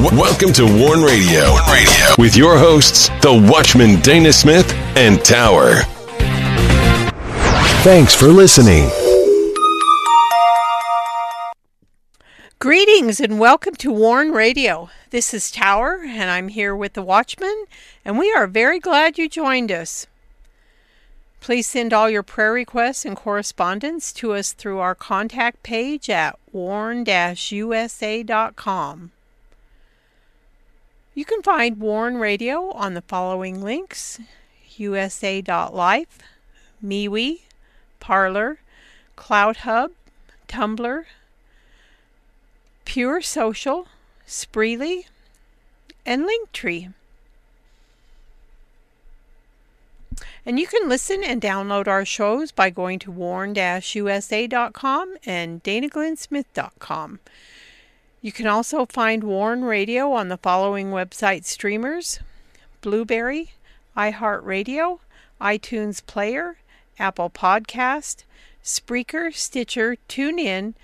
Welcome to Warn Radio. Warn Radio with your hosts, the Watchman Dana Smith and Tower. Thanks for listening. Greetings and welcome to Warn Radio. This is Tower, and I'm here with the Watchman, and we are very glad you joined us. Please send all your prayer requests and correspondence to us through our contact page at warn-usa.com. You can find Warn Radio on the following links usa.life, MeWe, Parler, CloutHub, Tumblr, Pure Social, Spreely, and Linktree. And you can listen and download our shows by going to warn-usa.com and danaglennsmith.com. You can also find Warn Radio on the following website streamers Blubrry, iHeartRadio, iTunes Player, Apple Podcast, Spreaker, Stitcher, TuneIn,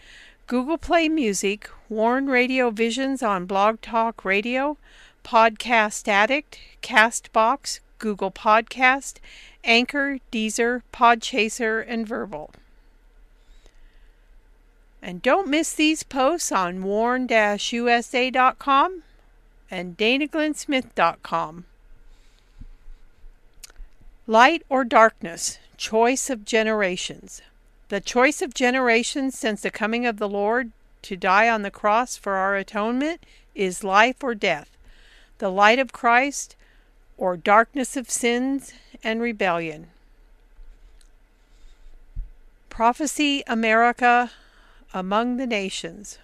Google Play Music, Warn Radio Visions on Blog Talk Radio, Podcast Addict, Castbox, Google Podcast, Anchor, Deezer, Podchaser, and Verbal. And don't miss these posts on warn-usa.com and danaglennsmith.com. Light or darkness, choice of generations. The choice of generations since the coming of the Lord to die on the cross for our atonement is life or death, the light of Christ or darkness of sins and rebellion. Prophecy America among the nations.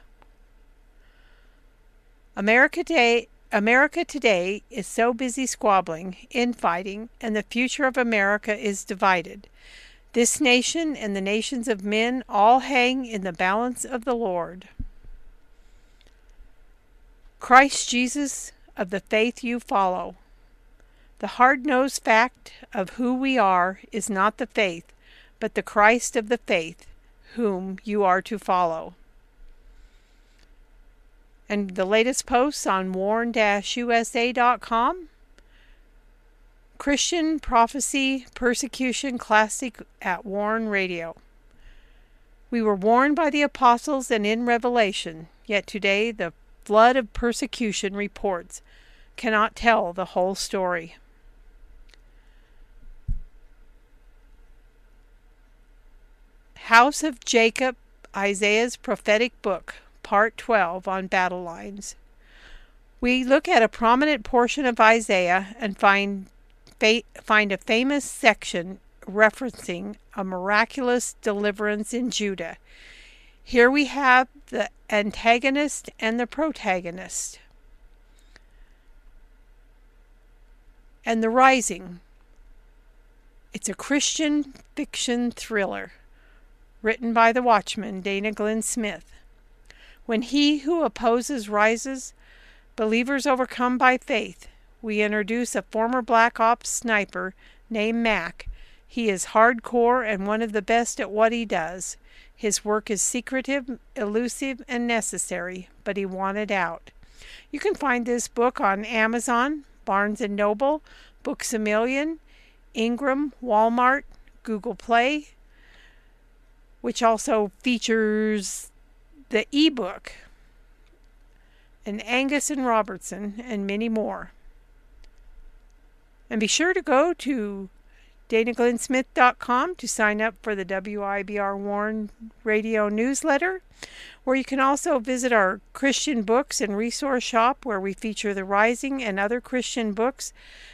America today, America today is so busy squabbling, infighting, and the future of America is divided. This nation and the nations of men all hang in the balance of the Lord. Christ Jesus of the faith you follow. The hard nosed fact of who we are is not the faith, but the Christ of the faith, whom you are to follow. And the latest posts on warn-usa.com Christian Prophecy Persecution Classic at Warn Radio. We were warned by the apostles and in Revelation, yet today the flood of persecution reports cannot tell the whole story. House of Jacob, Isaiah's prophetic book, part 12 on battle lines. We look at a prominent portion of Isaiah and find find a famous section referencing a miraculous deliverance in Judah. Here we have the antagonist and the protagonist. And The Rising. It's a Christian fiction thriller written by the Watchman, Dana Glenn Smith. When he who opposes rises, believers overcome by faith we introduce a former Black Ops sniper named Mac. He is hardcore and one of the best at what he does. His work is secretive, elusive, and necessary, but he wanted out. You can find this book on Amazon, Barnes & Noble, Books A Million, Ingram, Walmart, Google Play, which also features the ebook, and Angus and Robertson, and many more. And be sure to go to danaglennsmith.com to sign up for the WIBR Warn radio newsletter, where you can also visit our Christian books and resource shop where we feature The Rising and other Christian books,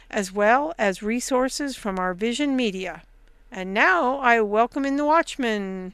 as well as resources from our Vision Media. And now I welcome in the Watchman.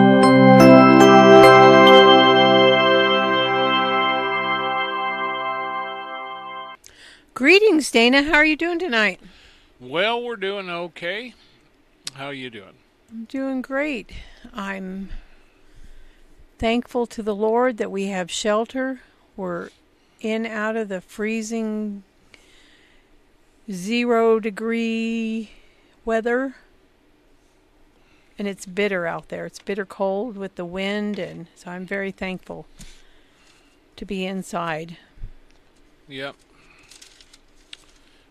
Greetings, Dana. How are you doing tonight? Well, we're doing okay. How are you doing? I'm doing great. I'm thankful to the Lord that we have shelter. We're in out of the freezing zero degree weather. And it's bitter out there. It's bitter cold with the wind, and so I'm very thankful to be inside. Yep.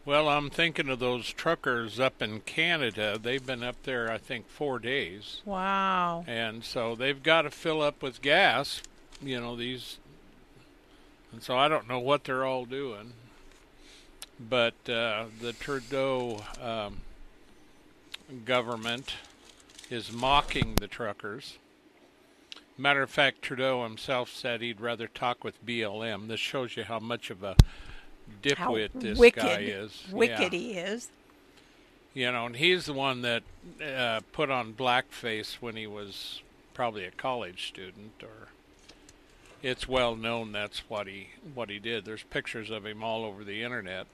Well, I'm thinking of those truckers up in Canada. They've been up there, I think, four days. Wow. And so they've got to fill up with gas, you know, these. And so I don't know what they're all doing. But uh, the Trudeau um, government is mocking the truckers. Matter of fact, Trudeau himself said he'd rather talk with BLM. This shows you how much of a dipwit How this wicked, guy is. Wicked Yeah. he is. You know, and he's the one that uh, put on blackface when he was probably a college student, or it's well known that's what he what he did. There's pictures of him all over the internet.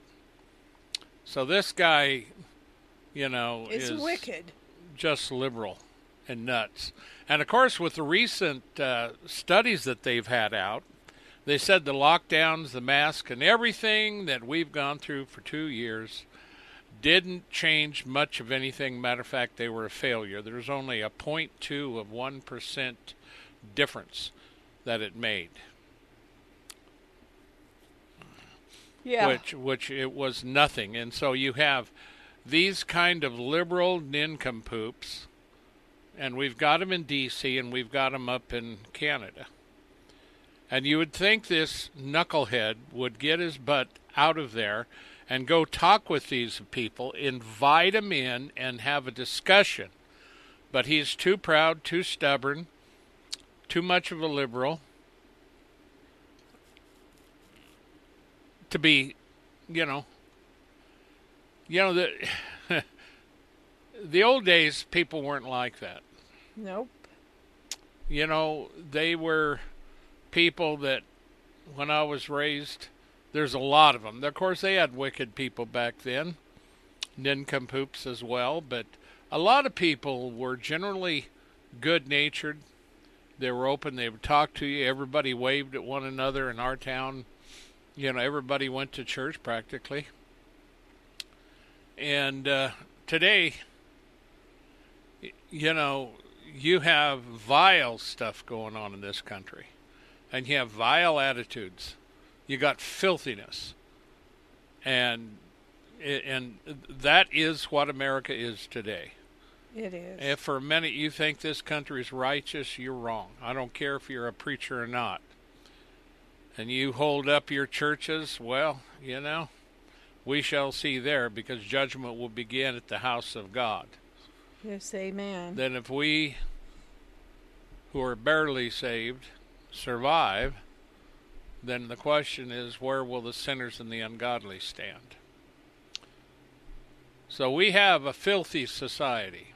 So this guy, you know, It's is wicked. just liberal and nuts. And of course, with the recent uh, studies that they've had out, they said the lockdowns, the mask, and everything that we've gone through for two years didn't change much of anything. Matter of fact, they were a failure. There's only a 0.2 of 1% difference that it made. Yeah. which which it was nothing. And so you have these kind of liberal nincompoops, and we've got them in D.C. and we've got them up in Canada. And you would think this knucklehead would get his butt out of there and go talk with these people, invite them in, and have a discussion. But he's too proud, too stubborn, too much of a liberal. to be, you know, you know the the old days people weren't like that. nope. You know, they were people that when I was raised, there's a lot of them. Of course, they had wicked people back then, nincompoops as well, but a lot of people were generally good-natured. They were open. They would talk to you. Everybody waved at one another in our town. You know, everybody went to church practically. And uh, today, you know, you have vile stuff going on in this country, and you have vile attitudes. You got filthiness, and and that is what America is today. It is. If for a minute you think this country is righteous, you're wrong. I don't care if you're a preacher or not. And you hold up your churches, well, you know, we shall see there because judgment will begin at the house of God. yes, amen. Then if we who are barely saved survive, then the question is where will the sinners and the ungodly stand? So we have a filthy society.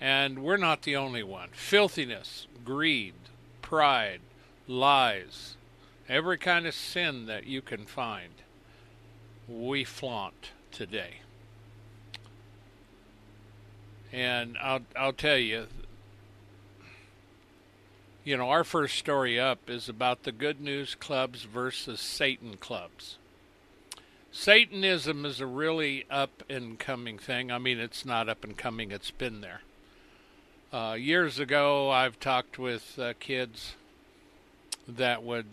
And we're not the only one. Filthiness, greed, pride, lies, every kind of sin that you can find, we flaunt today. And I'll I'll tell you, you know, our first story up is about the good news clubs versus Satan clubs. Satanism is a really up and coming thing. I mean, it's not up and coming, it's been there. Uh, years ago, I've talked with uh, kids that would,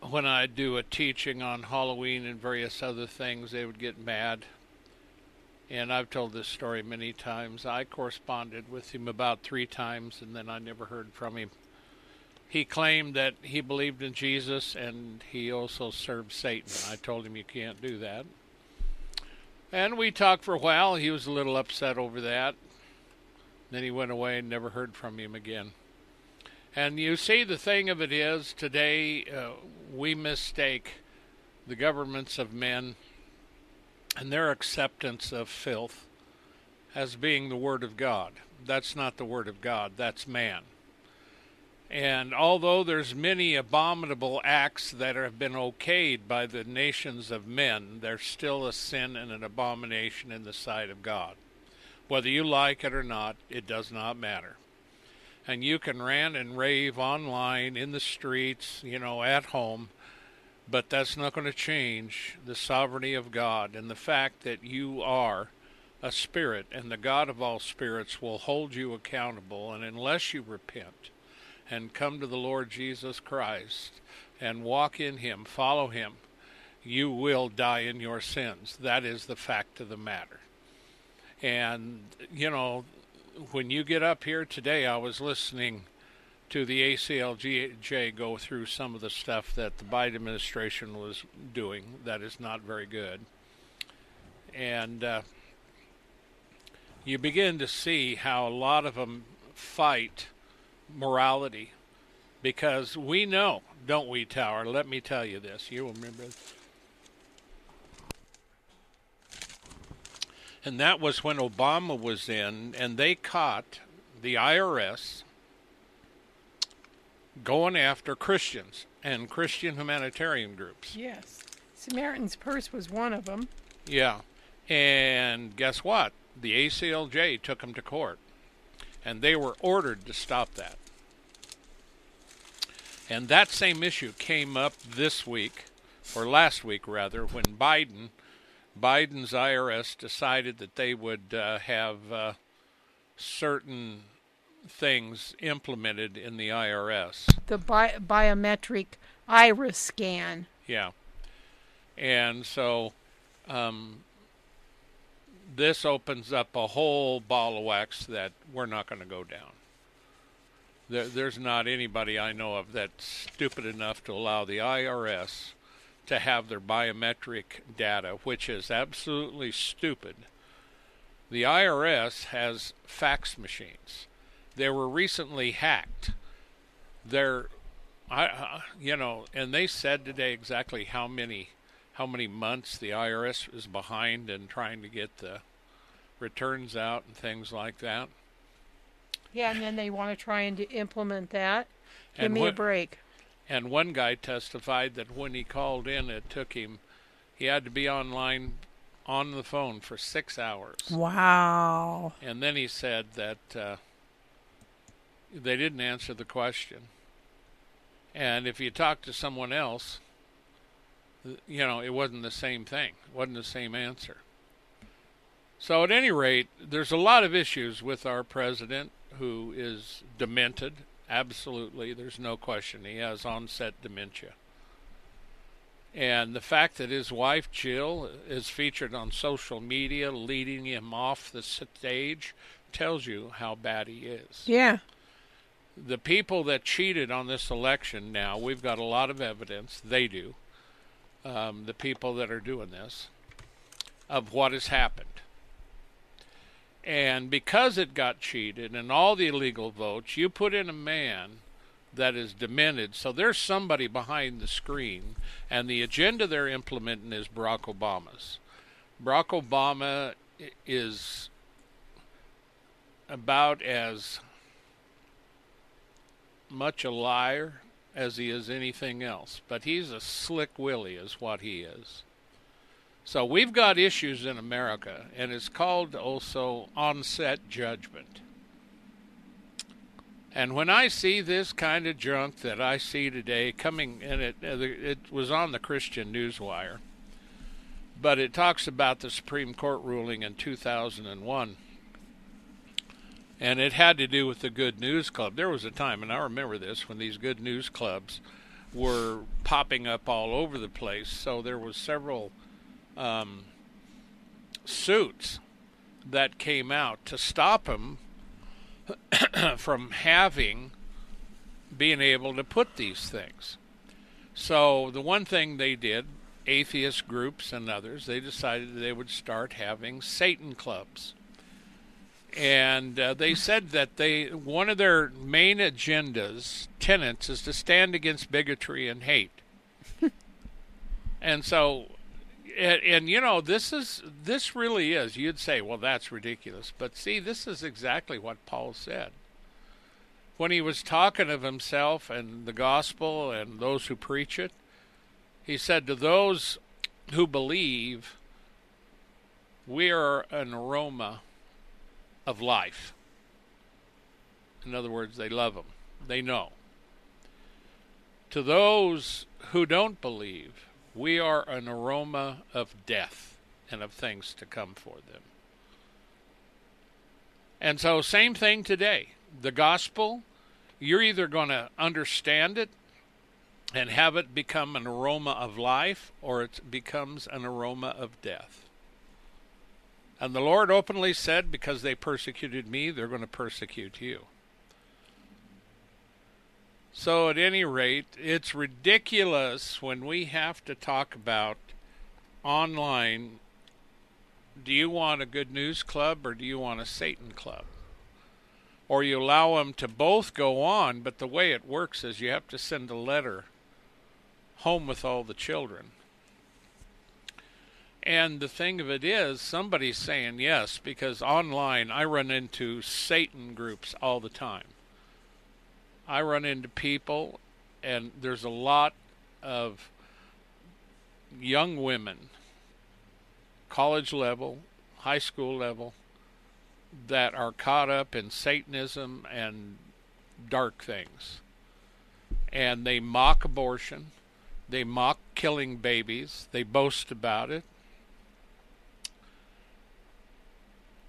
when I do a teaching on Halloween and various other things, they would get mad. And I've told this story many times. I corresponded with him about three times, and then I never heard from him. He claimed that he believed in Jesus and he also served Satan. I told him you can't do that. And we talked for a while. He was a little upset over that. Then he went away and never heard from him again. And you see, the thing of it is, today uh, we mistake the governments of men and their acceptance of filth as being the Word of God. That's not the Word of God, that's man. And although there's many abominable acts that have been okayed by the nations of men, there's still a sin and an abomination in the sight of God. Whether you like it or not, it does not matter. And you can rant and rave online, in the streets, you know, at home, but that's not going to change the sovereignty of God and the fact that you are a spirit, and the God of all spirits will hold you accountable. And unless you repent, and come to the Lord Jesus Christ and walk in Him, follow Him, you will die in your sins. That is the fact of the matter. And, you know, when you get up here today, I was listening to the ACLJ go through some of the stuff that the Biden administration was doing that is not very good. And uh, you begin to see how a lot of them fight morality because we know, don't we, Tower? Let me tell you this. You remember. And that was when Obama was in, and they caught the IRS going after Christians and Christian humanitarian groups. Yes. Samaritan's Purse was one of them. Yeah. And guess what? The ACLJ took them to court, and they were ordered to stop that. And that same issue came up this week, or last week rather, when Biden, Biden's IRS decided that they would uh, have uh, certain things implemented in the IRS. The bi- biometric iris scan. Yeah. And so um, this opens up a whole ball of wax that we're not going to go down. There, there's not anybody I know of that's stupid enough to allow the IRS to have their biometric data, which is absolutely stupid. The IRS has fax machines. They were recently hacked. They're, I, uh, you know, and they said today exactly how many, how many months the IRS is behind in trying to get the returns out and things like that. Yeah, and then they want to try and implement that. Give and me a break. And one guy testified that when he called in, it took him, he had to be online on the phone for six hours. Wow. And then he said that uh, they didn't answer the question. And if you talk to someone else, you know, it wasn't the same thing, it wasn't the same answer. So, at any rate, there's a lot of issues with our president who is demented. Absolutely, there's no question. He has onset dementia. And the fact that his wife, Jill, is featured on social media leading him off the stage tells you how bad he is. Yeah. The people that cheated on this election now, we've got a lot of evidence, they do, um, the people that are doing this, of what has happened. And because it got cheated and all the illegal votes, you put in a man that is demented. So there's somebody behind the screen, and the agenda they're implementing is Barack Obama's. Barack Obama is about as much a liar as he is anything else, but he's a slick Willie, is what he is. So we've got issues in America, and it's called also onset judgment. And when I see this kind of junk that I see today coming, and it uh, it was on the Christian Newswire, but it talks about the Supreme Court ruling in 2001, and it had to do with the Good News Club. There was a time, and I remember this, when these Good News Clubs were popping up all over the place. So there was several um, suits that came out to stop him from having being able to put these things. So the one thing they did, atheist groups and others, they decided they would start having Satan clubs. And uh, they said that they one of their main agendas, tenets, is to stand against bigotry and hate. and so and, and, you know this is this really is you'd say well that's ridiculous but see this is exactly what paul said when he was talking of himself and the gospel and those who preach it he said to those who believe we are an aroma of life in other words they love him they know to those who don't believe we are an aroma of death and of things to come for them. And so, same thing today. The gospel, you're either going to understand it and have it become an aroma of life, or it becomes an aroma of death. And the Lord openly said, Because they persecuted me, they're going to persecute you. So, at any rate, it's ridiculous when we have to talk about online do you want a good news club or do you want a Satan club? Or you allow them to both go on, but the way it works is you have to send a letter home with all the children. And the thing of it is, somebody's saying yes, because online I run into Satan groups all the time. I run into people, and there's a lot of young women, college level, high school level, that are caught up in Satanism and dark things. And they mock abortion, they mock killing babies, they boast about it.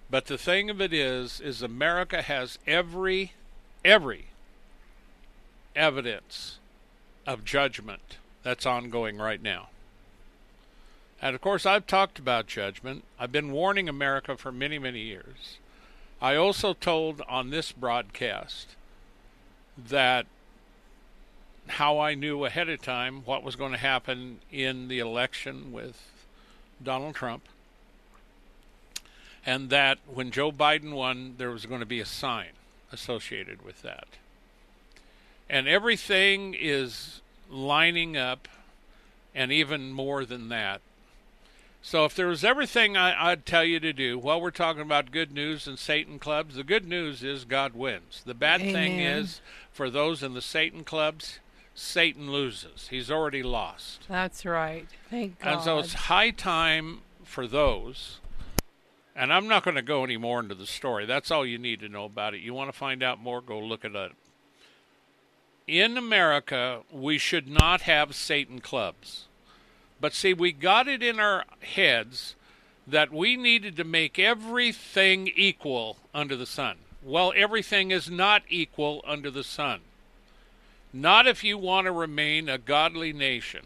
But the thing of it is, is America has every, every evidence of judgment that's ongoing right now. And of course, I've talked about judgment. I've been warning America for many, many years. I also told on this broadcast that how I knew ahead of time what was going to happen in the election with Donald Trump, and that when Joe Biden won, there was going to be a sign associated with that and everything is lining up, and even more than that. So, if there was everything I, would tell you to do, while we're talking about good news and Satan clubs, the good news is God wins. The bad Amen. thing is, for those in the Satan clubs, Satan loses. He's already lost. That's right. Thank God. And so it's high time for those. And I'm not going to go any more into the story. That's all you need to know about it. You want to find out more, go look it up in America, we should not have Satan clubs. But see, we got it in our heads that we needed to make everything equal under the sun. Well, everything is not equal under the sun. Not if you want to remain a godly nation.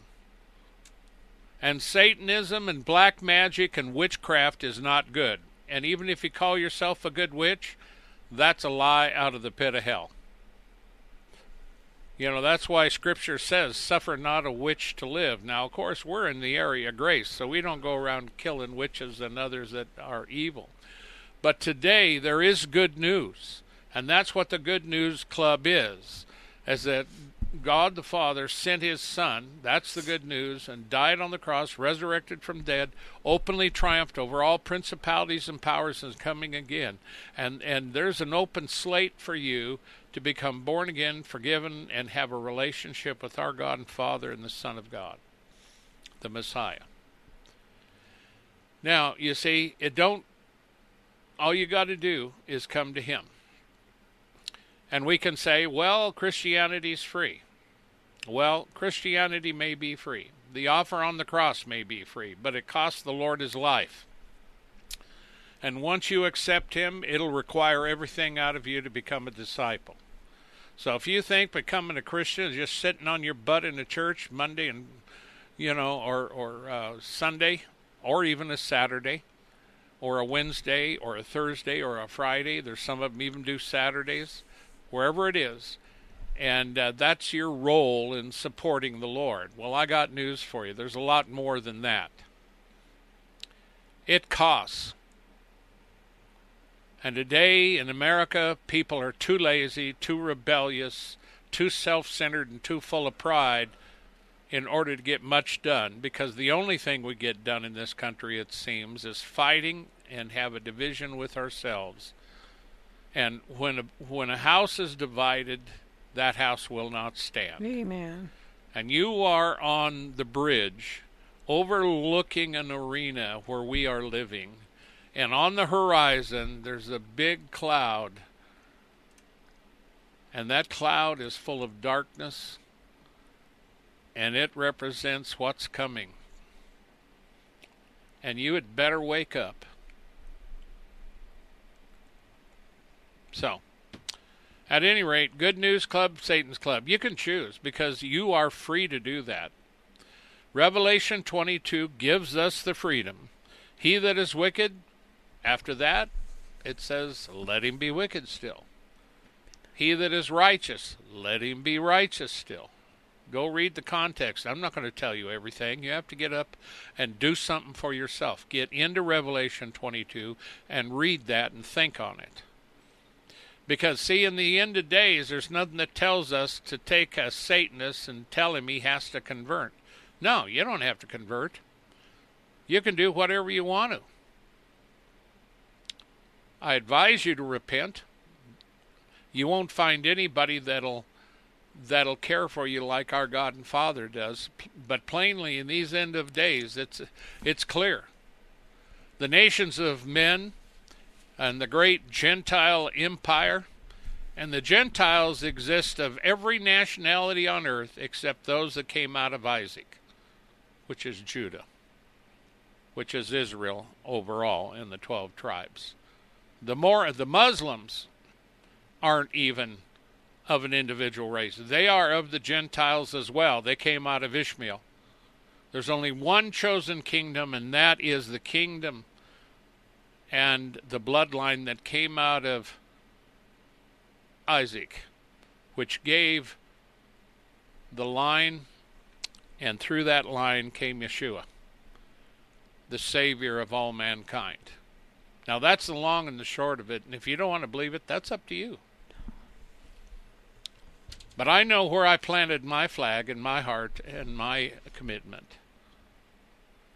And Satanism and black magic and witchcraft is not good. And even if you call yourself a good witch, that's a lie out of the pit of hell. You know, that's why Scripture says, suffer not a witch to live. Now, of course, we're in the area of grace, so we don't go around killing witches and others that are evil. But today, there is good news. And that's what the Good News Club is, is that God the Father sent his Son, that's the good news, and died on the cross, resurrected from dead, openly triumphed over all principalities and powers and coming again. And and there's an open slate for you to become born again, forgiven, and have a relationship with our God and Father and the Son of God, the Messiah. Now, you see, it don't all you got to do is come to him. And we can say, well, Christianity's free. Well, Christianity may be free. The offer on the cross may be free, but it costs the Lord his life. And once you accept him, it'll require everything out of you to become a disciple. So if you think becoming a Christian is just sitting on your butt in the church Monday and you know, or or uh, Sunday, or even a Saturday, or a Wednesday, or a Thursday, or a Friday. There's some of them even do Saturdays, wherever it is, and uh, that's your role in supporting the Lord. Well, I got news for you. There's a lot more than that. It costs. And today in America, people are too lazy, too rebellious, too self centered, and too full of pride in order to get much done because the only thing we get done in this country, it seems, is fighting and have a division with ourselves. And when a, when a house is divided, that house will not stand. Amen. And you are on the bridge overlooking an arena where we are living. And on the horizon, there's a big cloud. And that cloud is full of darkness and it represents what's coming. And you had better wake up. So, at any rate, Good News Club, Satan's Club. You can choose because you are free to do that. Revelation 22 gives us the freedom. He that is wicked, after that, it says, let him be wicked still. He that is righteous, let him be righteous still. Go read the context. I'm not going to tell you everything. You have to get up and do something for yourself. Get into Revelation 22 and read that and think on it. Because, see, in the end of days, there's nothing that tells us to take a Satanist and tell him he has to convert. No, you don't have to convert. You can do whatever you want to. I advise you to repent. You won't find anybody that'll that'll care for you like our God and Father does. But plainly, in these end of days, it's it's clear. The nations of men and the great Gentile empire, and the Gentiles exist of every nationality on earth except those that came out of Isaac, which is Judah, which is Israel overall in the twelve tribes. The more the Muslims aren't even of an individual race. They are of the Gentiles as well. They came out of Ishmael. There's only one chosen kingdom, and that is the kingdom and the bloodline that came out of Isaac, which gave the line, and through that line came Yeshua, the Savior of all mankind. Now, that's the long and the short of it, and if you don't want to believe it, that's up to you. But I know where I planted my flag and my heart and my commitment.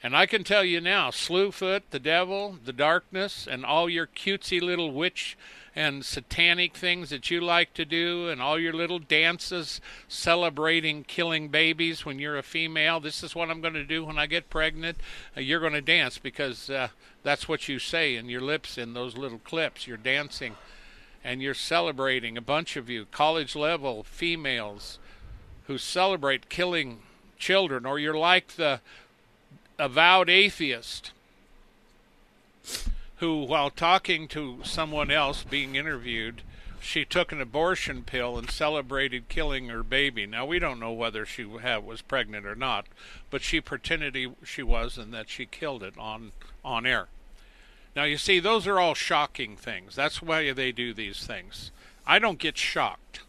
And I can tell you now, Slewfoot, the devil, the darkness, and all your cutesy little witch and satanic things that you like to do, and all your little dances celebrating killing babies when you're a female. This is what I'm going to do when I get pregnant. Uh, you're going to dance because uh, that's what you say in your lips in those little clips. You're dancing and you're celebrating a bunch of you college level females who celebrate killing children or you're like the avowed atheist who while talking to someone else being interviewed she took an abortion pill and celebrated killing her baby. Now we don't know whether she was pregnant or not, but she pretended she was and that she killed it on on air. Now, you see, those are all shocking things. That's why they do these things. I don't get shocked.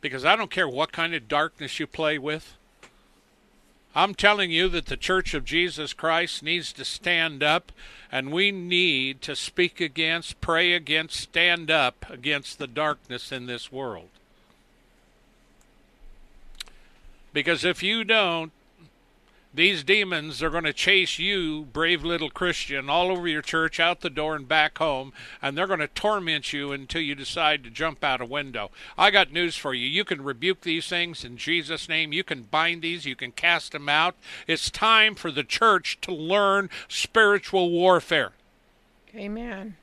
Because I don't care what kind of darkness you play with. I'm telling you that the Church of Jesus Christ needs to stand up, and we need to speak against, pray against, stand up against the darkness in this world. Because if you don't, these demons are going to chase you, brave little Christian, all over your church, out the door, and back home, and they're going to torment you until you decide to jump out a window. I got news for you. You can rebuke these things in Jesus' name. You can bind these, you can cast them out. It's time for the church to learn spiritual warfare. Amen.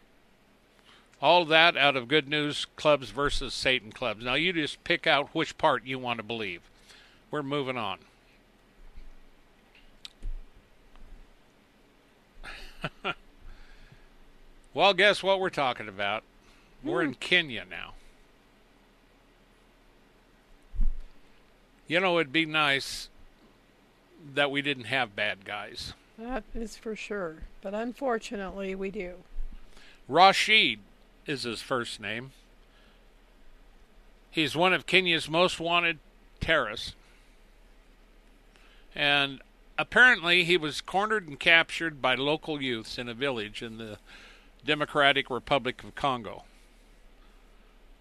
All that out of Good News Clubs versus Satan Clubs. Now, you just pick out which part you want to believe. We're moving on. well, guess what we're talking about? We're in hmm. Kenya now. You know, it'd be nice that we didn't have bad guys. That is for sure. But unfortunately, we do. Rashid is his first name. He's one of Kenya's most wanted terrorists. And apparently, he was cornered and captured by local youths in a village in the Democratic Republic of Congo.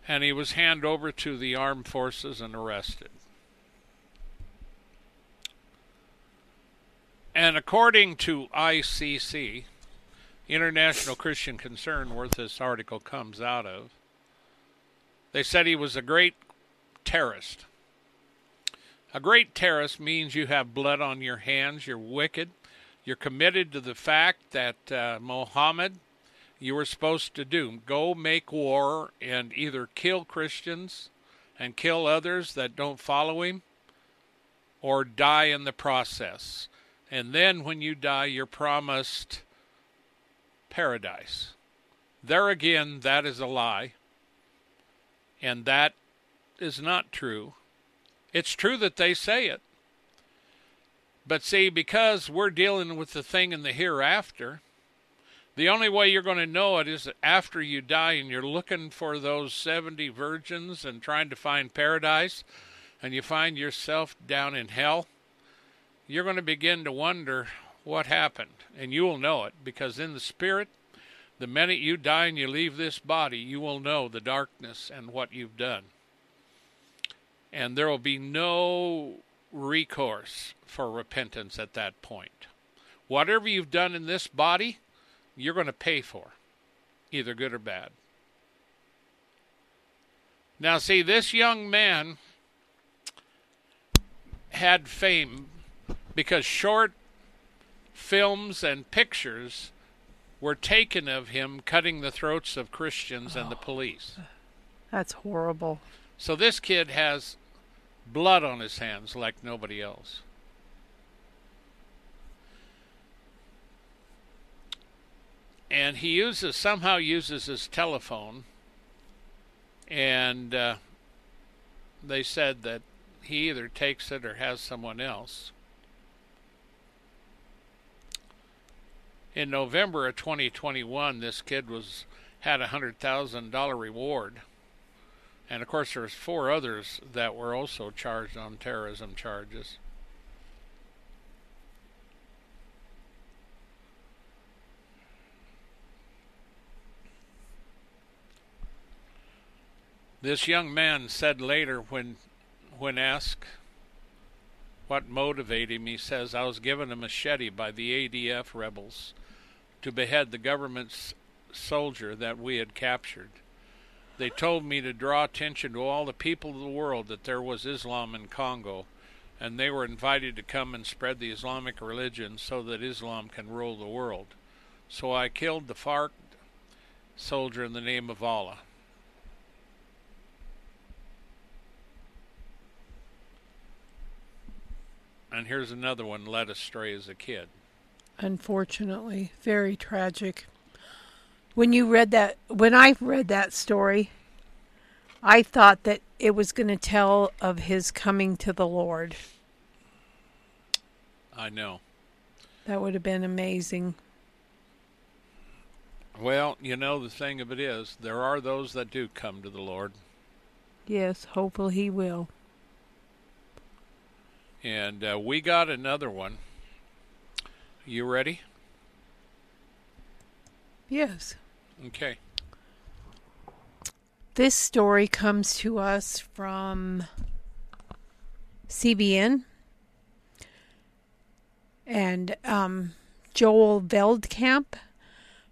And he was handed over to the armed forces and arrested. And according to ICC, International Christian Concern, where this article comes out of, they said he was a great terrorist a great terrorist means you have blood on your hands, you're wicked, you're committed to the fact that uh, Mohammed, you were supposed to do go make war and either kill Christians and kill others that don't follow him or die in the process. And then when you die, you're promised paradise. There again, that is a lie. And that is not true. It's true that they say it. But see, because we're dealing with the thing in the hereafter, the only way you're going to know it is that after you die and you're looking for those 70 virgins and trying to find paradise and you find yourself down in hell. You're going to begin to wonder what happened. And you will know it because in the spirit, the minute you die and you leave this body, you will know the darkness and what you've done. And there will be no recourse for repentance at that point. Whatever you've done in this body, you're going to pay for, either good or bad. Now, see, this young man had fame because short films and pictures were taken of him cutting the throats of Christians and the oh. police. That's horrible. So this kid has blood on his hands like nobody else. And he uses somehow uses his telephone, and uh, they said that he either takes it or has someone else. In November of 2021, this kid was had a hundred thousand dollar reward, and of course there was four others that were also charged on terrorism charges. This young man said later when when asked what motivated him, he says, I was given a machete by the ADF rebels to behead the government's soldier that we had captured. They told me to draw attention to all the people of the world that there was Islam in Congo, and they were invited to come and spread the Islamic religion so that Islam can rule the world. So I killed the FARC soldier in the name of Allah. And here's another one led astray as a kid. Unfortunately, very tragic. When you read that, when I read that story, I thought that it was going to tell of his coming to the Lord. I know. That would have been amazing. Well, you know, the thing of it is, there are those that do come to the Lord. Yes, hopefully he will. And uh, we got another one. You ready? Yes. Okay. This story comes to us from CBN and um, Joel Veldkamp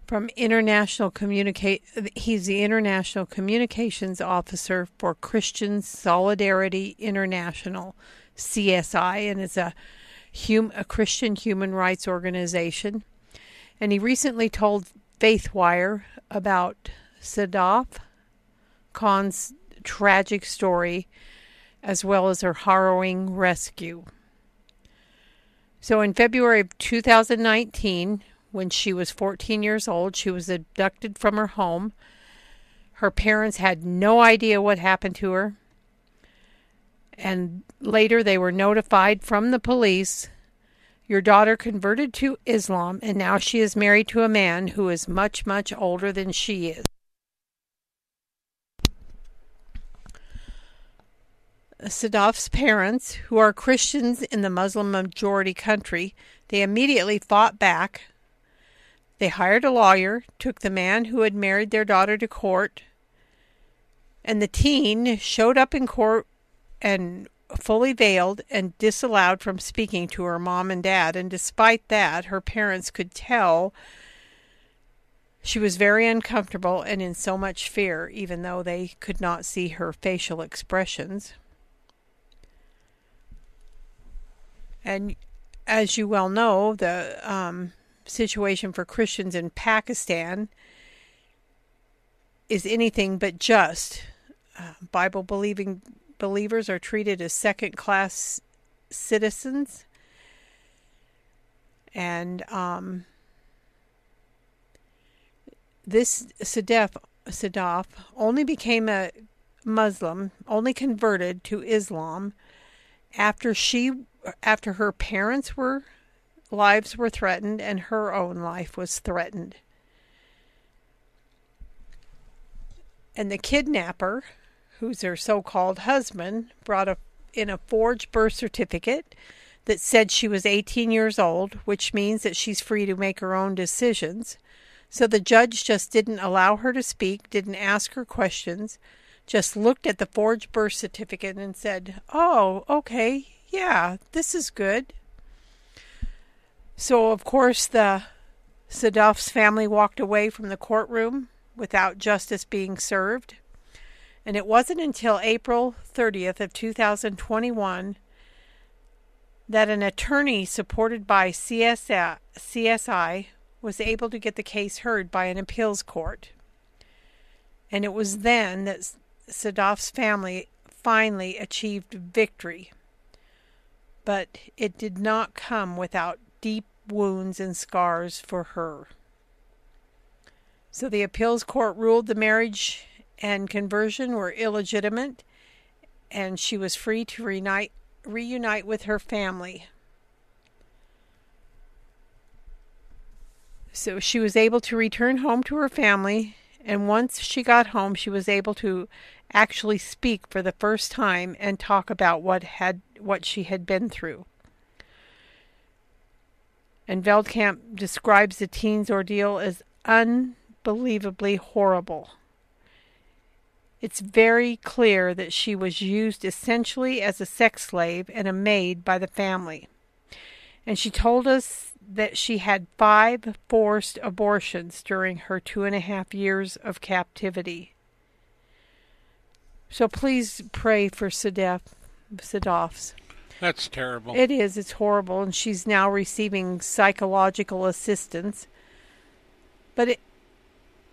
from International Communicate. He's the International Communications Officer for Christian Solidarity International. CSI, and it's a, hum, a Christian human rights organization. And he recently told Faithwire about Sadaf Khan's tragic story as well as her harrowing rescue. So, in February of 2019, when she was 14 years old, she was abducted from her home. Her parents had no idea what happened to her and later they were notified from the police your daughter converted to Islam and now she is married to a man who is much, much older than she is. Sadaf's parents, who are Christians in the Muslim majority country, they immediately fought back. They hired a lawyer, took the man who had married their daughter to court, and the teen showed up in court and fully veiled and disallowed from speaking to her mom and dad, and despite that, her parents could tell she was very uncomfortable and in so much fear, even though they could not see her facial expressions. And as you well know, the um, situation for Christians in Pakistan is anything but just. Uh, Bible believing believers are treated as second class citizens. And um, this Sadaf, Sadaf only became a Muslim, only converted to Islam after she after her parents were lives were threatened and her own life was threatened. And the kidnapper who's her so called husband, brought a, in a forged birth certificate that said she was 18 years old, which means that she's free to make her own decisions. So the judge just didn't allow her to speak, didn't ask her questions, just looked at the forged birth certificate and said, Oh, okay, yeah, this is good. So, of course, the Sadaf's family walked away from the courtroom without justice being served. And it wasn't until April 30th of 2021 that an attorney supported by CSI, CSI was able to get the case heard by an appeals court. And it was then that Sadaf's family finally achieved victory. But it did not come without deep wounds and scars for her. So the appeals court ruled the marriage and conversion were illegitimate, and she was free to reunite, reunite with her family. So she was able to return home to her family, and once she got home, she was able to actually speak for the first time and talk about what had what she had been through. And Veldkamp describes the teen's ordeal as unbelievably horrible. It's very clear that she was used essentially as a sex slave and a maid by the family. And she told us that she had five forced abortions during her two and a half years of captivity. So please pray for Sadaf, Sadaf's. That's terrible. It is. It's horrible. And she's now receiving psychological assistance. But it,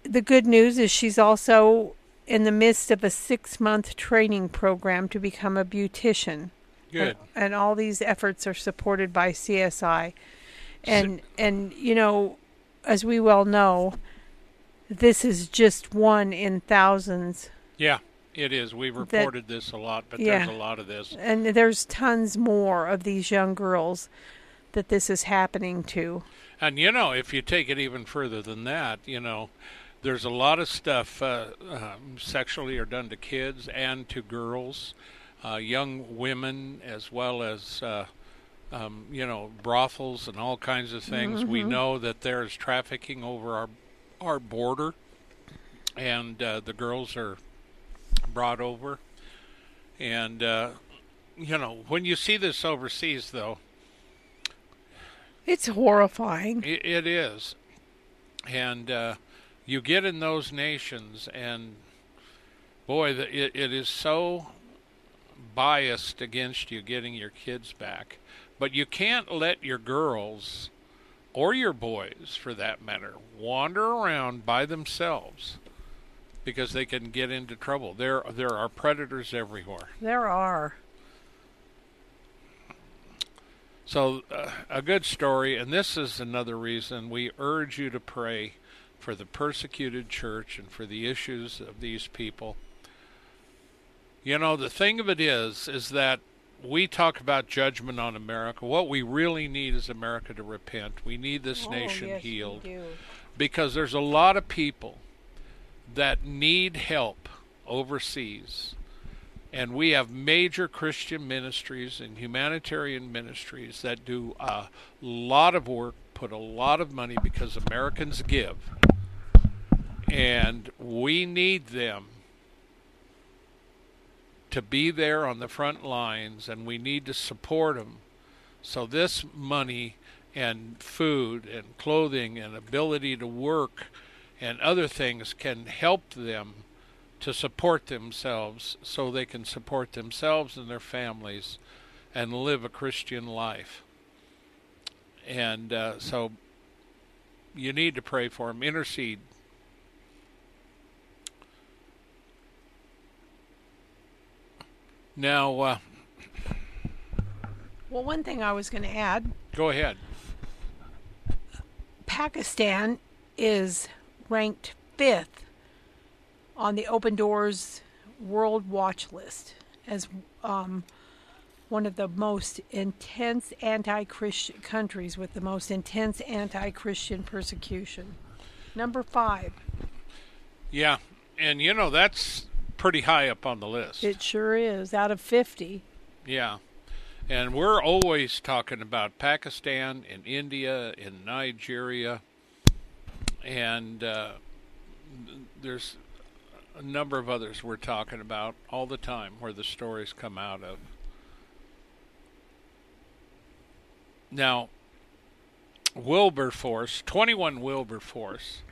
the good news is she's also in the midst of a six month training program to become a beautician. Good. And, and all these efforts are supported by CSI. And so, and you know, as we well know, this is just one in thousands. Yeah, it is. We've reported that, this a lot, but yeah. there's a lot of this. And there's tons more of these young girls that this is happening to. And you know, if you take it even further than that, you know, there's a lot of stuff uh, um, sexually are done to kids and to girls, uh, young women, as well as uh, um, you know brothels and all kinds of things. Mm-hmm. We know that there is trafficking over our our border, and uh, the girls are brought over. And uh, you know when you see this overseas, though, it's horrifying. it, it is, and uh, you get in those nations, and boy, it, it is so biased against you getting your kids back. But you can't let your girls, or your boys for that matter, wander around by themselves because they can get into trouble. There, there are predators everywhere. There are. So, uh, a good story, and this is another reason we urge you to pray for the persecuted church and for the issues of these people. You know, the thing of it is, is that we talk about judgment on America. What we really need is America to repent. We need this oh, nation yes, healed. Because there's a lot of people that need help overseas. And we have major Christian ministries and humanitarian ministries that do a lot of work, put a lot of money because Americans give and we need them to be there on the front lines, and we need to support them. So this money and food and clothing and ability to work and other things can help them to support themselves so they can support themselves and their families and live a Christian life. And uh, so you need to pray for them, intercede. Now, uh, well, one thing I was going to add go ahead. Pakistan is ranked fifth on the Open Doors World Watch List as um, one of the most intense anti-Christian countries with the most intense anti-Christian persecution. Number five. Yeah, and you know that's pretty high up on the list. It sure is, out of fifty. Yeah, and we're always talking about Pakistan and India and Nigeria, and uh, there's a number of others we're talking about all the time where the stories come out of. Now, Wilberforce, 21 Wilberforce,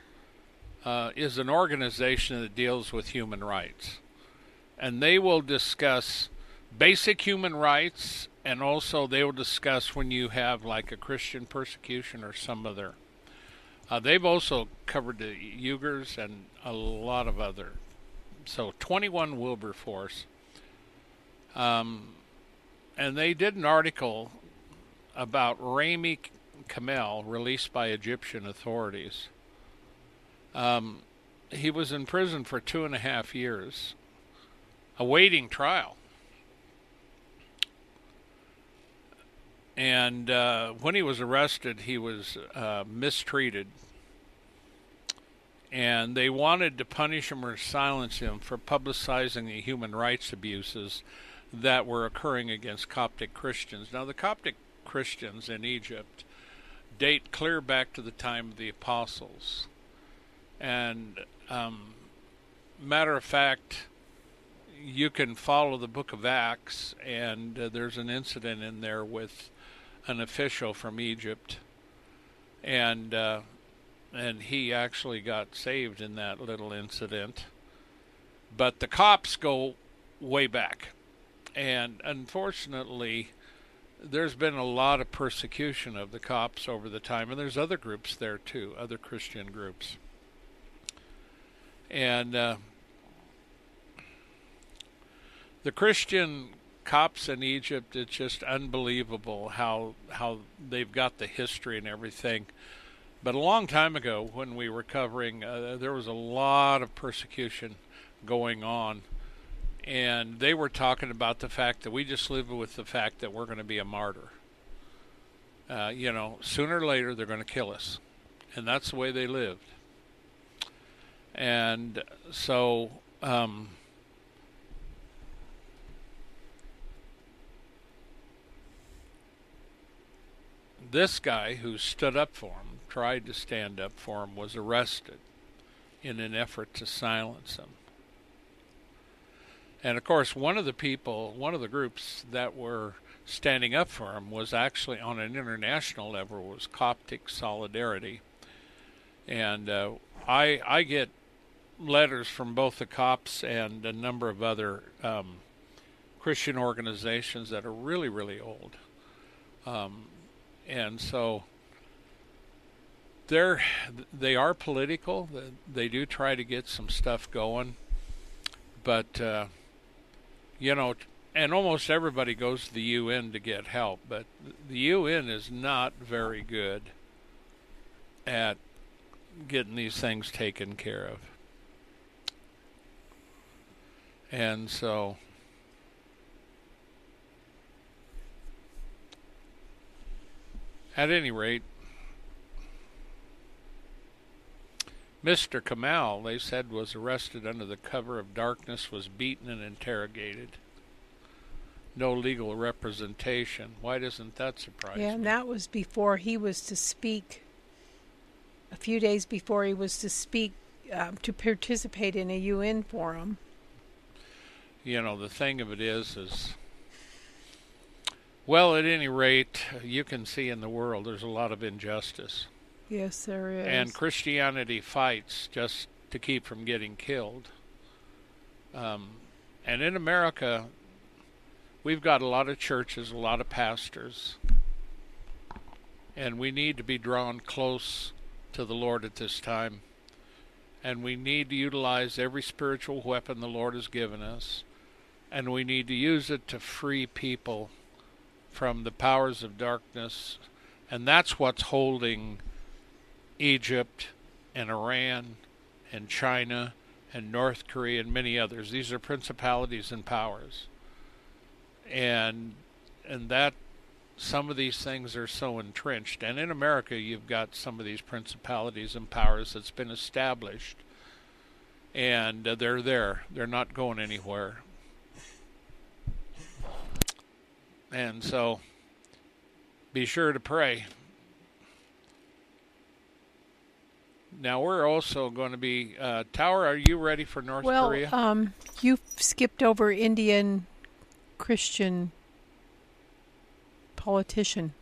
uh, is an organization that deals with human rights. And they will discuss basic human rights, and also they will discuss when you have like a Christian persecution or some other. Uh, they've also covered the Uyghurs and a lot of other. So 21 Wilberforce. Um, and they did an article about Rami Kamel, released by Egyptian authorities. Um, he was in prison for two and a half years, awaiting trial. And uh, when he was arrested, he was uh, mistreated. And they wanted to punish him or silence him for publicizing the human rights abuses that were occurring against Coptic Christians. Now, the Coptic Christians in Egypt date clear back to the time of the apostles. And um, matter of fact, you can follow the book of Acts, and uh, there's an incident in there with an official from Egypt, and uh, and he actually got saved in that little incident. But the Copts go way back, and unfortunately, there's been a lot of persecution of the Copts over the time, and there's other groups there too, other Christian groups. And uh, the Christian Copts in Egypt, it's just unbelievable how how they've got the history and everything. But a long time ago, when we were covering, uh, there was a lot of persecution going on and they were talking about the fact that we just live with the fact that we're going to be a martyr. Uh, you know, sooner or later they're going to kill us, and that's the way they lived. And so, um, this guy who stood up for him, tried to stand up for him, was arrested in an effort to silence him. And of course, one of the people, one of the groups that were standing up for him was actually on an international level was Coptic Solidarity. And uh, I I get letters from both the Copts and a number of other um, Christian organizations that are really really old. Um, and so they're they are political. They do try to get some stuff going, but uh, you know, and almost everybody goes to the UN to get help, but the UN is not very good at getting these things taken care of. And so at any rate Mr. Kamel, they said, was arrested under the cover of darkness, was beaten and interrogated. No legal representation. Why doesn't that surprise yeah, me? and that was before he was to speak. A few days before he was to speak um, to participate in a UN forum. You know, the thing of it is, is well, at any rate, you can see in the world there's a lot of injustice. Yes, there is. And Christianity fights just to keep from getting killed. Um, and in America, we've got a lot of churches, a lot of pastors, and we need to be drawn close to the Lord at this time. And we need to utilize every spiritual weapon the Lord has given us, and we need to use it to free people from the powers of darkness. And that's what's holding Egypt and Iran and China and North Korea and many others. These are principalities and powers. And and that some of these things are so entrenched. And in America you've got some of these principalities and powers that's been established. And uh, they're there. They're not going anywhere. And so be sure to pray. Now we're also going to be uh, Tower. Are you ready for North well, Korea? um, you skipped over Indian Christian politician.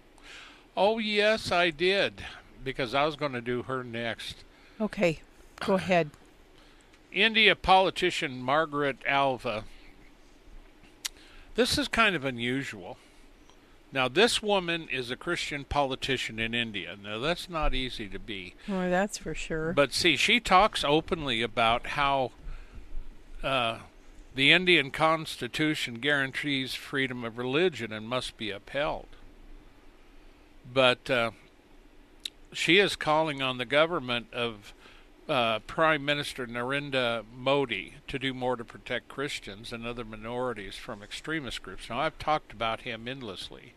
Oh yes, I did because I was going to do her next. Okay, go ahead. India politician Margaret Alva. This is kind of unusual. Now, this woman is a Christian politician in India. Now, that's not easy to be. Well, that's for sure. But see, she talks openly about how uh, the Indian Constitution guarantees freedom of religion and must be upheld. But uh, she is calling on the government of uh, Prime Minister Narendra Modi to do more to protect Christians and other minorities from extremist groups. Now, I've talked about him endlessly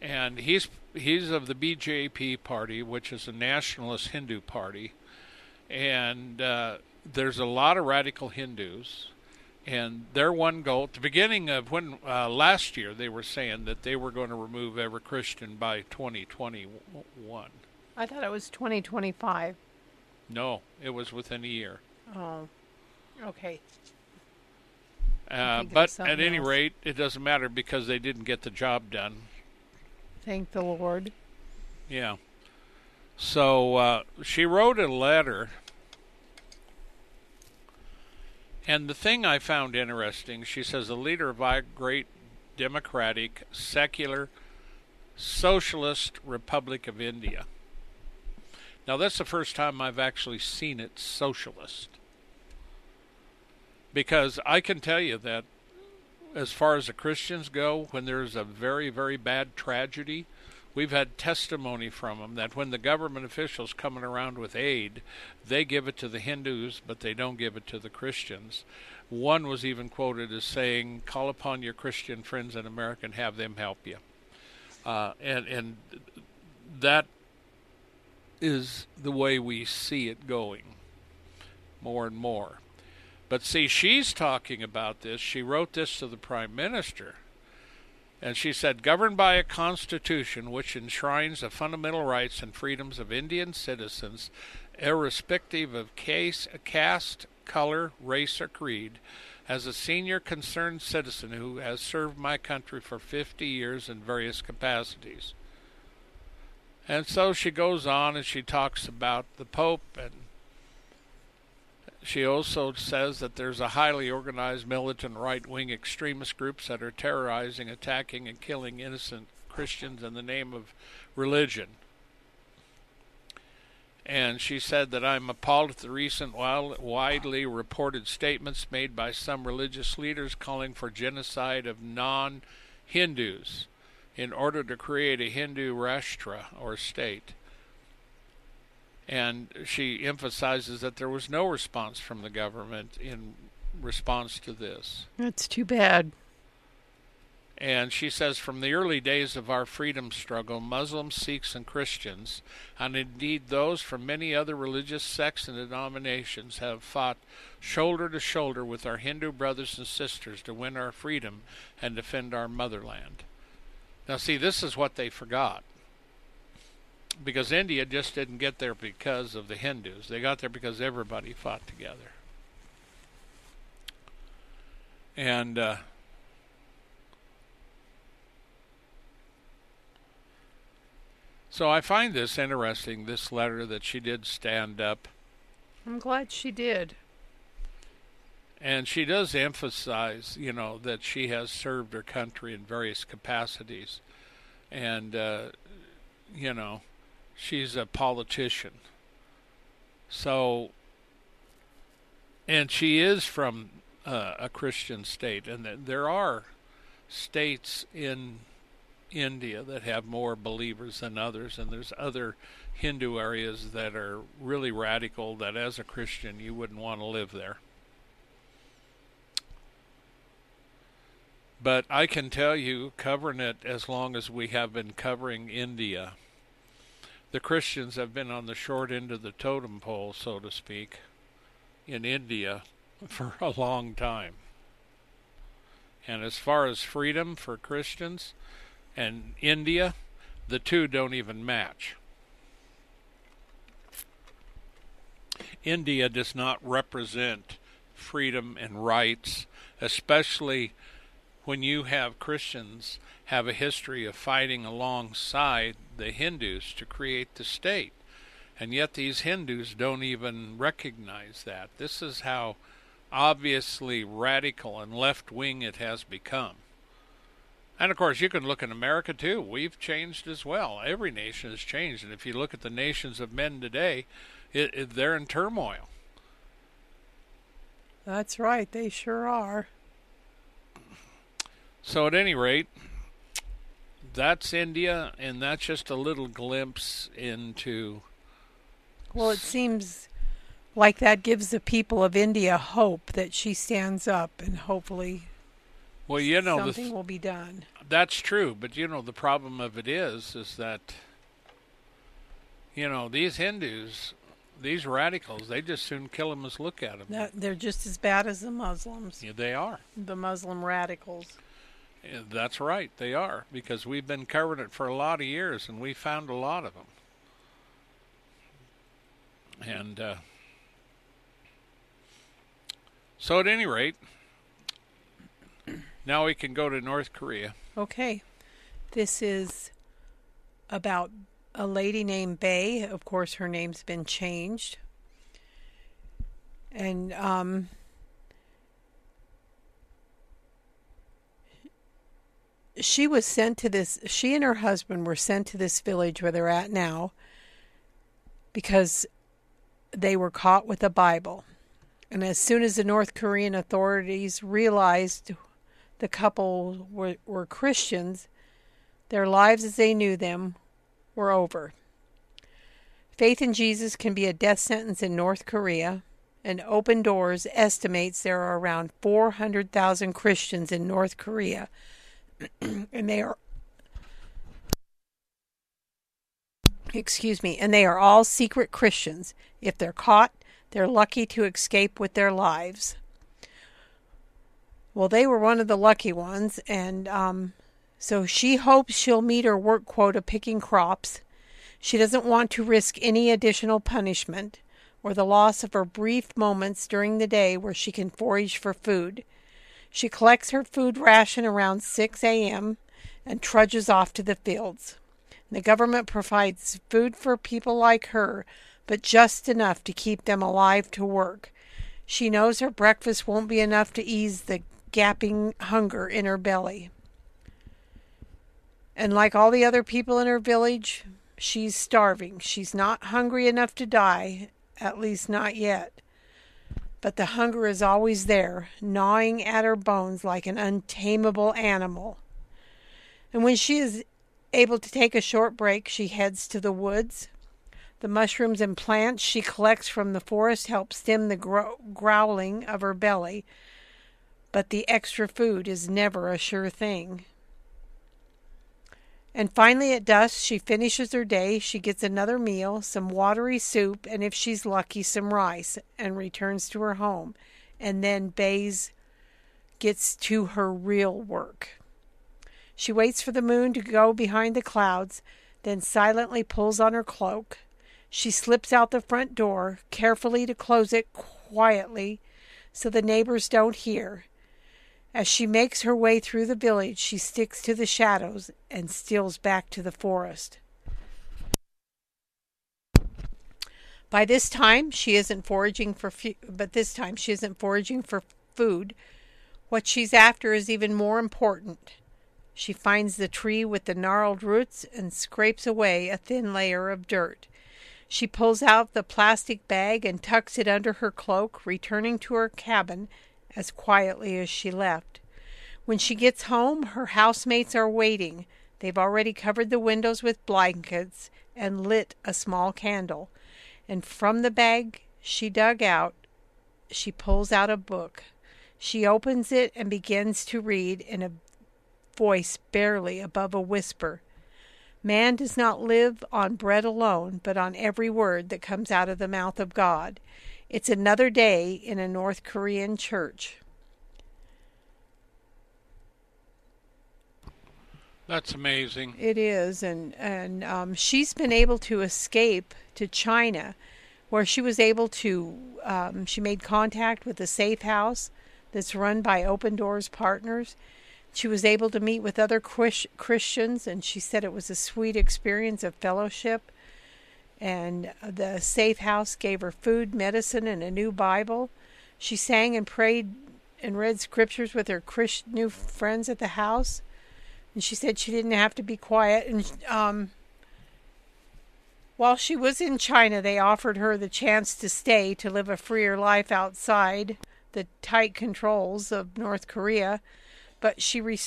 and he's he's of the BJP party, which is a nationalist Hindu party, and uh, there's a lot of radical Hindus, and their one goal at the beginning of when uh, last year they were saying that they were going to remove every Christian by 2021. I thought it was 2025. No, it was within a year. Oh, okay. Uh, but at any else. rate, it doesn't matter because they didn't get the job done. Thank the Lord. Yeah. So uh, she wrote a letter. And the thing I found interesting, she says, the leader of our great democratic, secular, socialist Republic of India. Now, that's the first time I've actually seen it socialist. Because I can tell you that as far as the Christians go, when there's a very, very bad tragedy, we've had testimony from them that when the government officials coming around with aid, they give it to the Hindus, but they don't give it to the Christians. One was even quoted as saying, "Call upon your Christian friends in America and have them help you," uh, and and that is the way we see it going more and more. But see, she's talking about this. She wrote this to the Prime Minister. And she said, governed by a constitution which enshrines the fundamental rights and freedoms of Indian citizens, irrespective of case, caste, color, race, or creed, as a senior concerned citizen who has served my country for 50 years in various capacities. And so she goes on and she talks about the Pope and she also says that there's a highly organized militant right wing extremist groups that are terrorizing, attacking, and killing innocent Christians in the name of religion. And she said that I'm appalled at the recent widely reported statements made by some religious leaders calling for genocide of non Hindus in order to create a Hindu Rashtra or state and she emphasizes that there was no response from the government in response to this. That's too bad. And she says, from the early days of our freedom struggle, Muslims, Sikhs, and Christians, and indeed those from many other religious sects and denominations, have fought shoulder to shoulder with our Hindu brothers and sisters to win our freedom and defend our motherland. Now, see, this is what they forgot because India just didn't get there because of the Hindus. They got there because everybody fought together. And uh, so I find this interesting, this letter that she did stand up. I'm glad she did. And she does emphasize, you know, that she has served her country in various capacities. And, uh, you know, she's a politician. So, and she is from uh, a Christian state, and there are states in India that have more believers than others, and there's other Hindu areas that are really radical that as a Christian you wouldn't want to live there. But I can tell you, covering it as long as we have been covering India, the Christians have been on the short end of the totem pole, so to speak, in India for a long time. And as far as freedom for Christians and India, the two don't even match. India does not represent freedom and rights, especially when you have Christians have a history of fighting alongside the Hindus to create the state. And yet these Hindus don't even recognize that. This is how obviously radical and left wing it has become. And of course, you can look in America too. We've changed as well. Every nation has changed. And if you look at the nations of men today, it, it, they're in turmoil. That's right. They sure are. So, at any rate, that's India, and that's just a little glimpse into. Well, it seems like that gives the people of India hope that she stands up and hopefully well, you know, something th- will be done. That's true, but you know the problem of it is is that you know these Hindus, these radicals, they just soon kill them as look at them. They're just as bad as the Muslims. Yeah, they are. The Muslim radicals. That's right, they are because we've been covering it for a lot of years and we found a lot of them. And uh, so, at any rate, now we can go to North Korea. Okay. This is about a lady named Bay. Of course, her name's been changed. And um, she was sent to this, she and her husband were sent to this village where they're at now because they were caught with a Bible. And as soon as the North Korean authorities realized the couple were, were Christians, their lives as they knew them were over. Faith in Jesus can be a death sentence in North Korea, and Open Doors estimates there are around 400,000 Christians in North Korea, and they are excuse me, and they are all secret Christians. If they're caught, they're lucky to escape with their lives. Well, they were one of the lucky ones, and um, so she hopes she'll meet her work quota picking crops. She doesn't want to risk any additional punishment or the loss of her brief moments during the day where she can forage for food. She collects her food ration around 6 a.m. and trudges off to the fields. The government provides food for people like her but just enough to keep them alive to work. She knows her breakfast won't be enough to ease the gaping hunger in her belly. And like all the other people in her village, she's starving. She's not hungry enough to die, at least not yet. But the hunger is always there, gnawing at her bones like an untamable animal. And when she is able to take a short break, she heads to the woods, the mushrooms and plants she collects from the forest help stem the growling of her belly, but the extra food is never a sure thing. And finally, at dusk, she finishes her day. She gets another meal, some watery soup, and if she's lucky, some rice, and returns to her home. And then Bays gets to her real work. She waits for the moon to go behind the clouds, then silently pulls on her cloak. She slips out the front door, carefully to close it quietly so the neighbors don't hear. As she makes her way through the village, she sticks to the shadows and steals back to the forest. By this time, she isn't foraging for fu- but this time she isn't foraging for food. What she's after is even more important. She finds the tree with the gnarled roots and scrapes away a thin layer of dirt. She pulls out the plastic bag and tucks it under her cloak, returning to her cabin as quietly as she left. When she gets home, her housemates are waiting. They've already covered the windows with blankets and lit a small candle. And from the bag she dug out, she pulls out a book. She opens it and begins to read in a voice barely above a whisper. Man does not live on bread alone, but on every word that comes out of the mouth of God. It's another day in a North Korean church. That's amazing. It is, and and um, she's been able to escape to China, where she was able to. Um, she made contact with a safe house that's run by Open Doors Partners. She was able to meet with other Christians, and she said it was a sweet experience of fellowship and the safe house gave her food, medicine, and a new Bible. She sang and prayed and read scriptures with her new friends at the house. And she said she didn't have to be quiet. And um, while she was in China, they offered her the chance to stay to live a freer life outside the tight controls of North Korea. But she re-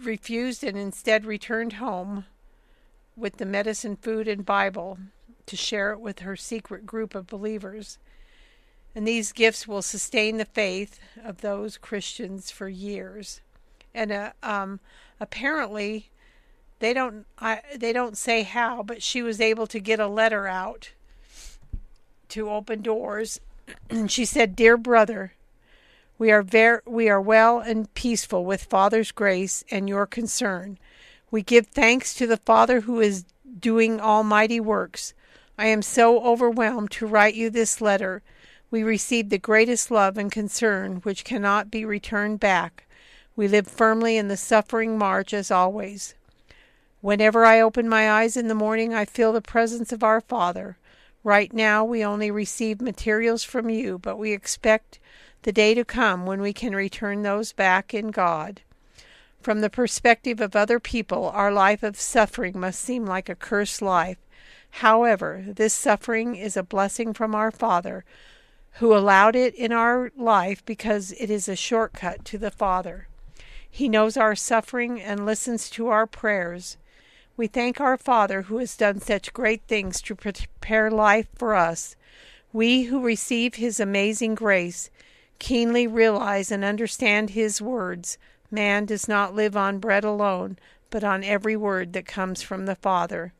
refused and instead returned home with the medicine, food, and Bible to share it with her secret group of believers. And these gifts will sustain the faith of those Christians for years. And uh, um, apparently, they don't I, they don't say how, but she was able to get a letter out to open doors. and she said, "Dear brother, we are ver- we are well and peaceful with Father's grace and your concern. We give thanks to the Father who is doing almighty works. I am so overwhelmed to write you this letter. We receive the greatest love and concern which cannot be returned back. We live firmly in the suffering march as always. Whenever I open my eyes in the morning, I feel the presence of our Father. Right now, we only receive materials from you, but we expect the day to come when we can return those back in God. From the perspective of other people, our life of suffering must seem like a cursed life. However, this suffering is a blessing from our Father, who allowed it in our life because it is a shortcut to the Father. He knows our suffering and listens to our prayers. We thank our Father who has done such great things to prepare life for us. We who receive His amazing grace keenly realize and understand His words Man does not live on bread alone, but on every word that comes from the Father.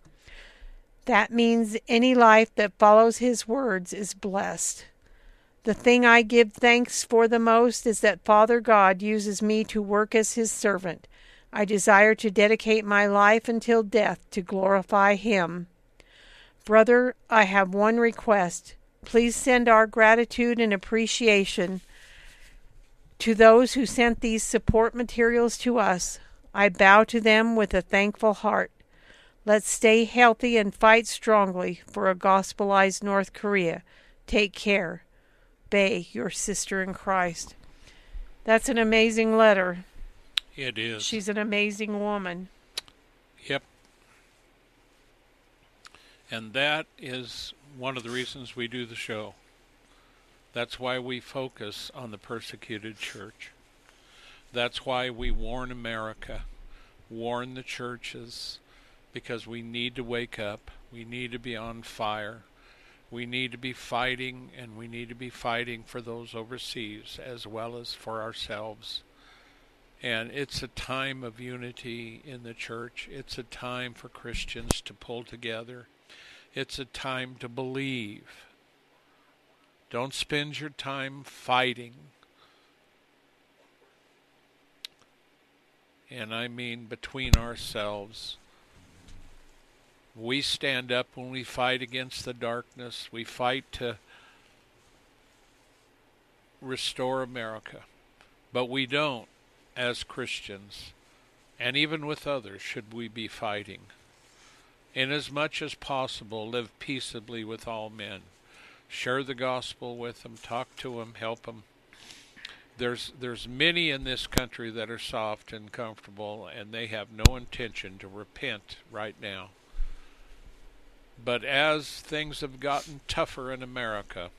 That means any life that follows His words is blessed. The thing I give thanks for the most is that Father God uses me to work as His servant. I desire to dedicate my life until death to glorify Him. Brother, I have one request. Please send our gratitude and appreciation to those who sent these support materials to us. I bow to them with a thankful heart. Let's stay healthy and fight strongly for a gospelized North Korea. Take care. Bay, your sister in Christ. That's an amazing letter. It is. She's an amazing woman. Yep. And that is one of the reasons we do the show. That's why we focus on the persecuted church. That's why we warn America, warn the churches, because we need to wake up. We need to be on fire. We need to be fighting, and we need to be fighting for those overseas as well as for ourselves. And it's a time of unity in the church. It's a time for Christians to pull together. It's a time to believe. Don't spend your time fighting. And I mean between ourselves. We stand up when we fight against the darkness. We fight to restore America. But we don't as Christians, and even with others, should we be fighting. In as much as possible, live peaceably with all men. Share the gospel with them, talk to them, help them. There's there's many in this country that are soft and comfortable, and they have no intention to repent right now. But as things have gotten tougher in America,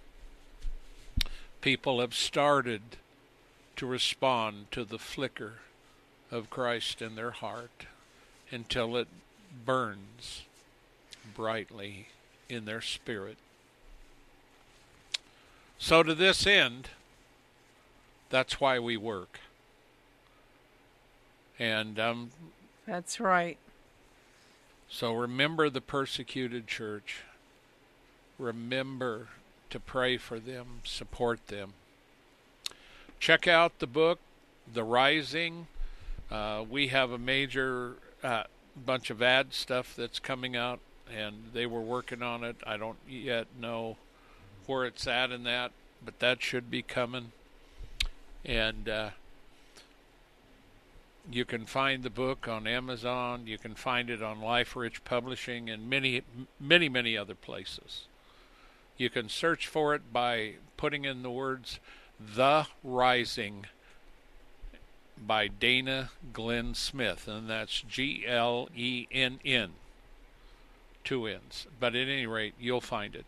people have started to respond to the flicker of Christ in their heart until it burns brightly in their spirit. So, to this end, that's why we work. And um, that's right. So remember the persecuted church. Remember to pray for them, support them. Check out the book, The Rising. Uh, we have a major uh, bunch of ad stuff that's coming out, and they were working on it. I don't yet know where it's at in that, but that should be coming. And uh, you can find the book on Amazon. You can find it on LifeRich Publishing and many, many, many other places. You can search for it by putting in the words "The Rising" by Dana Glenn Smith, and that's G L E N N, two N's. But at any rate, you'll find it.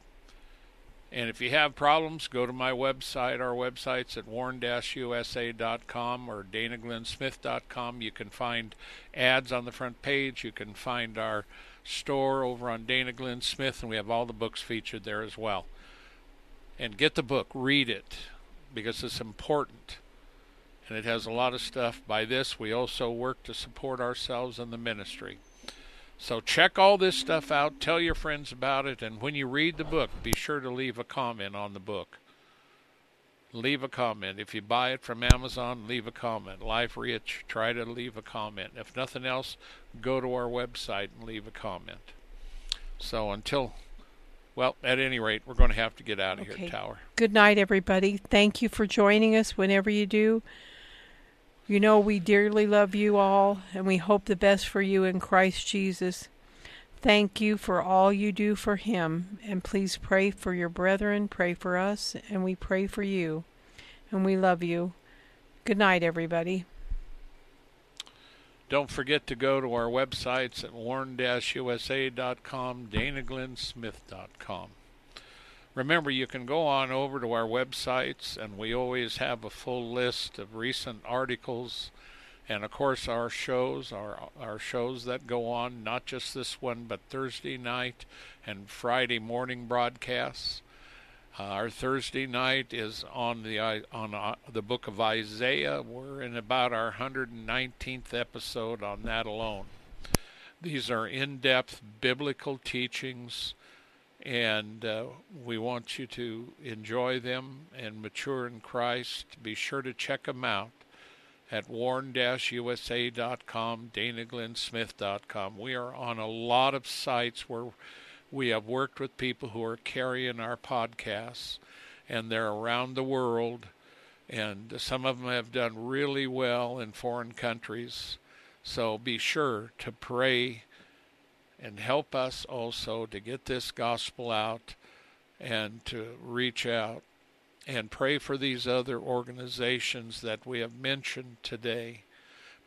And if you have problems, go to my website. Our website's at warn-usa.com or danaglennsmith.com. You can find ads on the front page. You can find our store over on Dana Glenn Smith, and we have all the books featured there as well. And get the book, read it, because it's important. And it has a lot of stuff. By this, we also work to support ourselves and the ministry. So check all this stuff out, tell your friends about it, and when you read the book, be sure to leave a comment on the book. Leave a comment. If you buy it from Amazon, leave a comment. LifeRich, try to leave a comment. If nothing else, go to our website and leave a comment. So until, well, at any rate, we're going to have to get out of okay. here, Tower. Good night, everybody. Thank you for joining us whenever you do. You know, we dearly love you all, and we hope the best for you in Christ Jesus. Thank you for all you do for Him, and please pray for your brethren, pray for us, and we pray for you. And we love you. Good night, everybody. Don't forget to go to our websites at warn-usa.com, danaglennsmith.com. Remember, you can go on over to our websites, and we always have a full list of recent articles, and of course our shows, our our shows that go on, not just this one, but Thursday night and Friday morning broadcasts. Uh, our Thursday night is on the on uh, the book of Isaiah. We're in about our 119th episode on that alone. These are in-depth biblical teachings and uh, we want you to enjoy them and mature in Christ. Be sure to check them out at warn-usa.com, danaglennsmith.com. We are on a lot of sites where we have worked with people who are carrying our podcasts, and they're around the world, and some of them have done really well in foreign countries. So be sure to pray and help us also to get this gospel out and to reach out and pray for these other organizations that we have mentioned today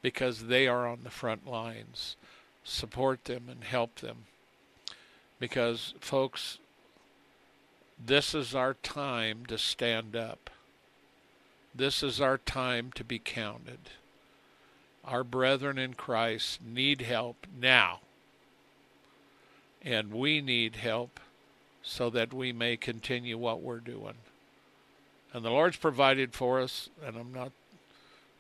because they are on the front lines. Support them and help them. Because, folks, this is our time to stand up. This is our time to be counted. Our brethren in Christ need help now and we need help so that we may continue what we're doing. And the Lord's provided for us, and I'm not,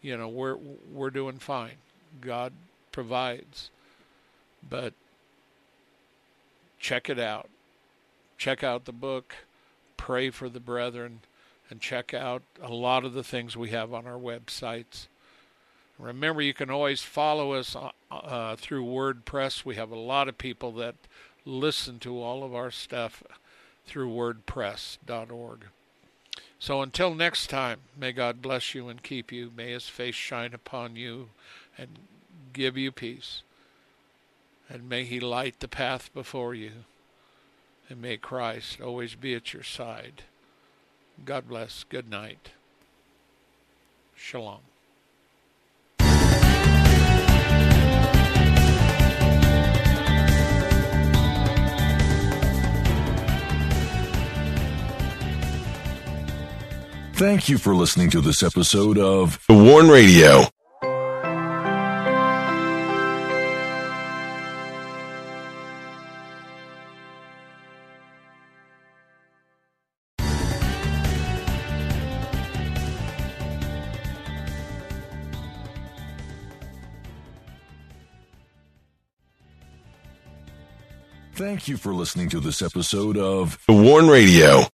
you know, we're we're doing fine. God provides, but check it out. Check out the book. Pray for the brethren, and check out a lot of the things we have on our websites. Remember, you can always follow us uh, uh, through WordPress. We have a lot of people that listen to all of our stuff through wordpress.org. So until next time, may God bless you and keep you. May his face shine upon you and give you peace. And may he light the path before you. And may Christ always be at your side. God bless. Good night. Shalom. Thank you for listening to this episode of The Warn Radio. Thank you for listening to this episode of The Warn Radio.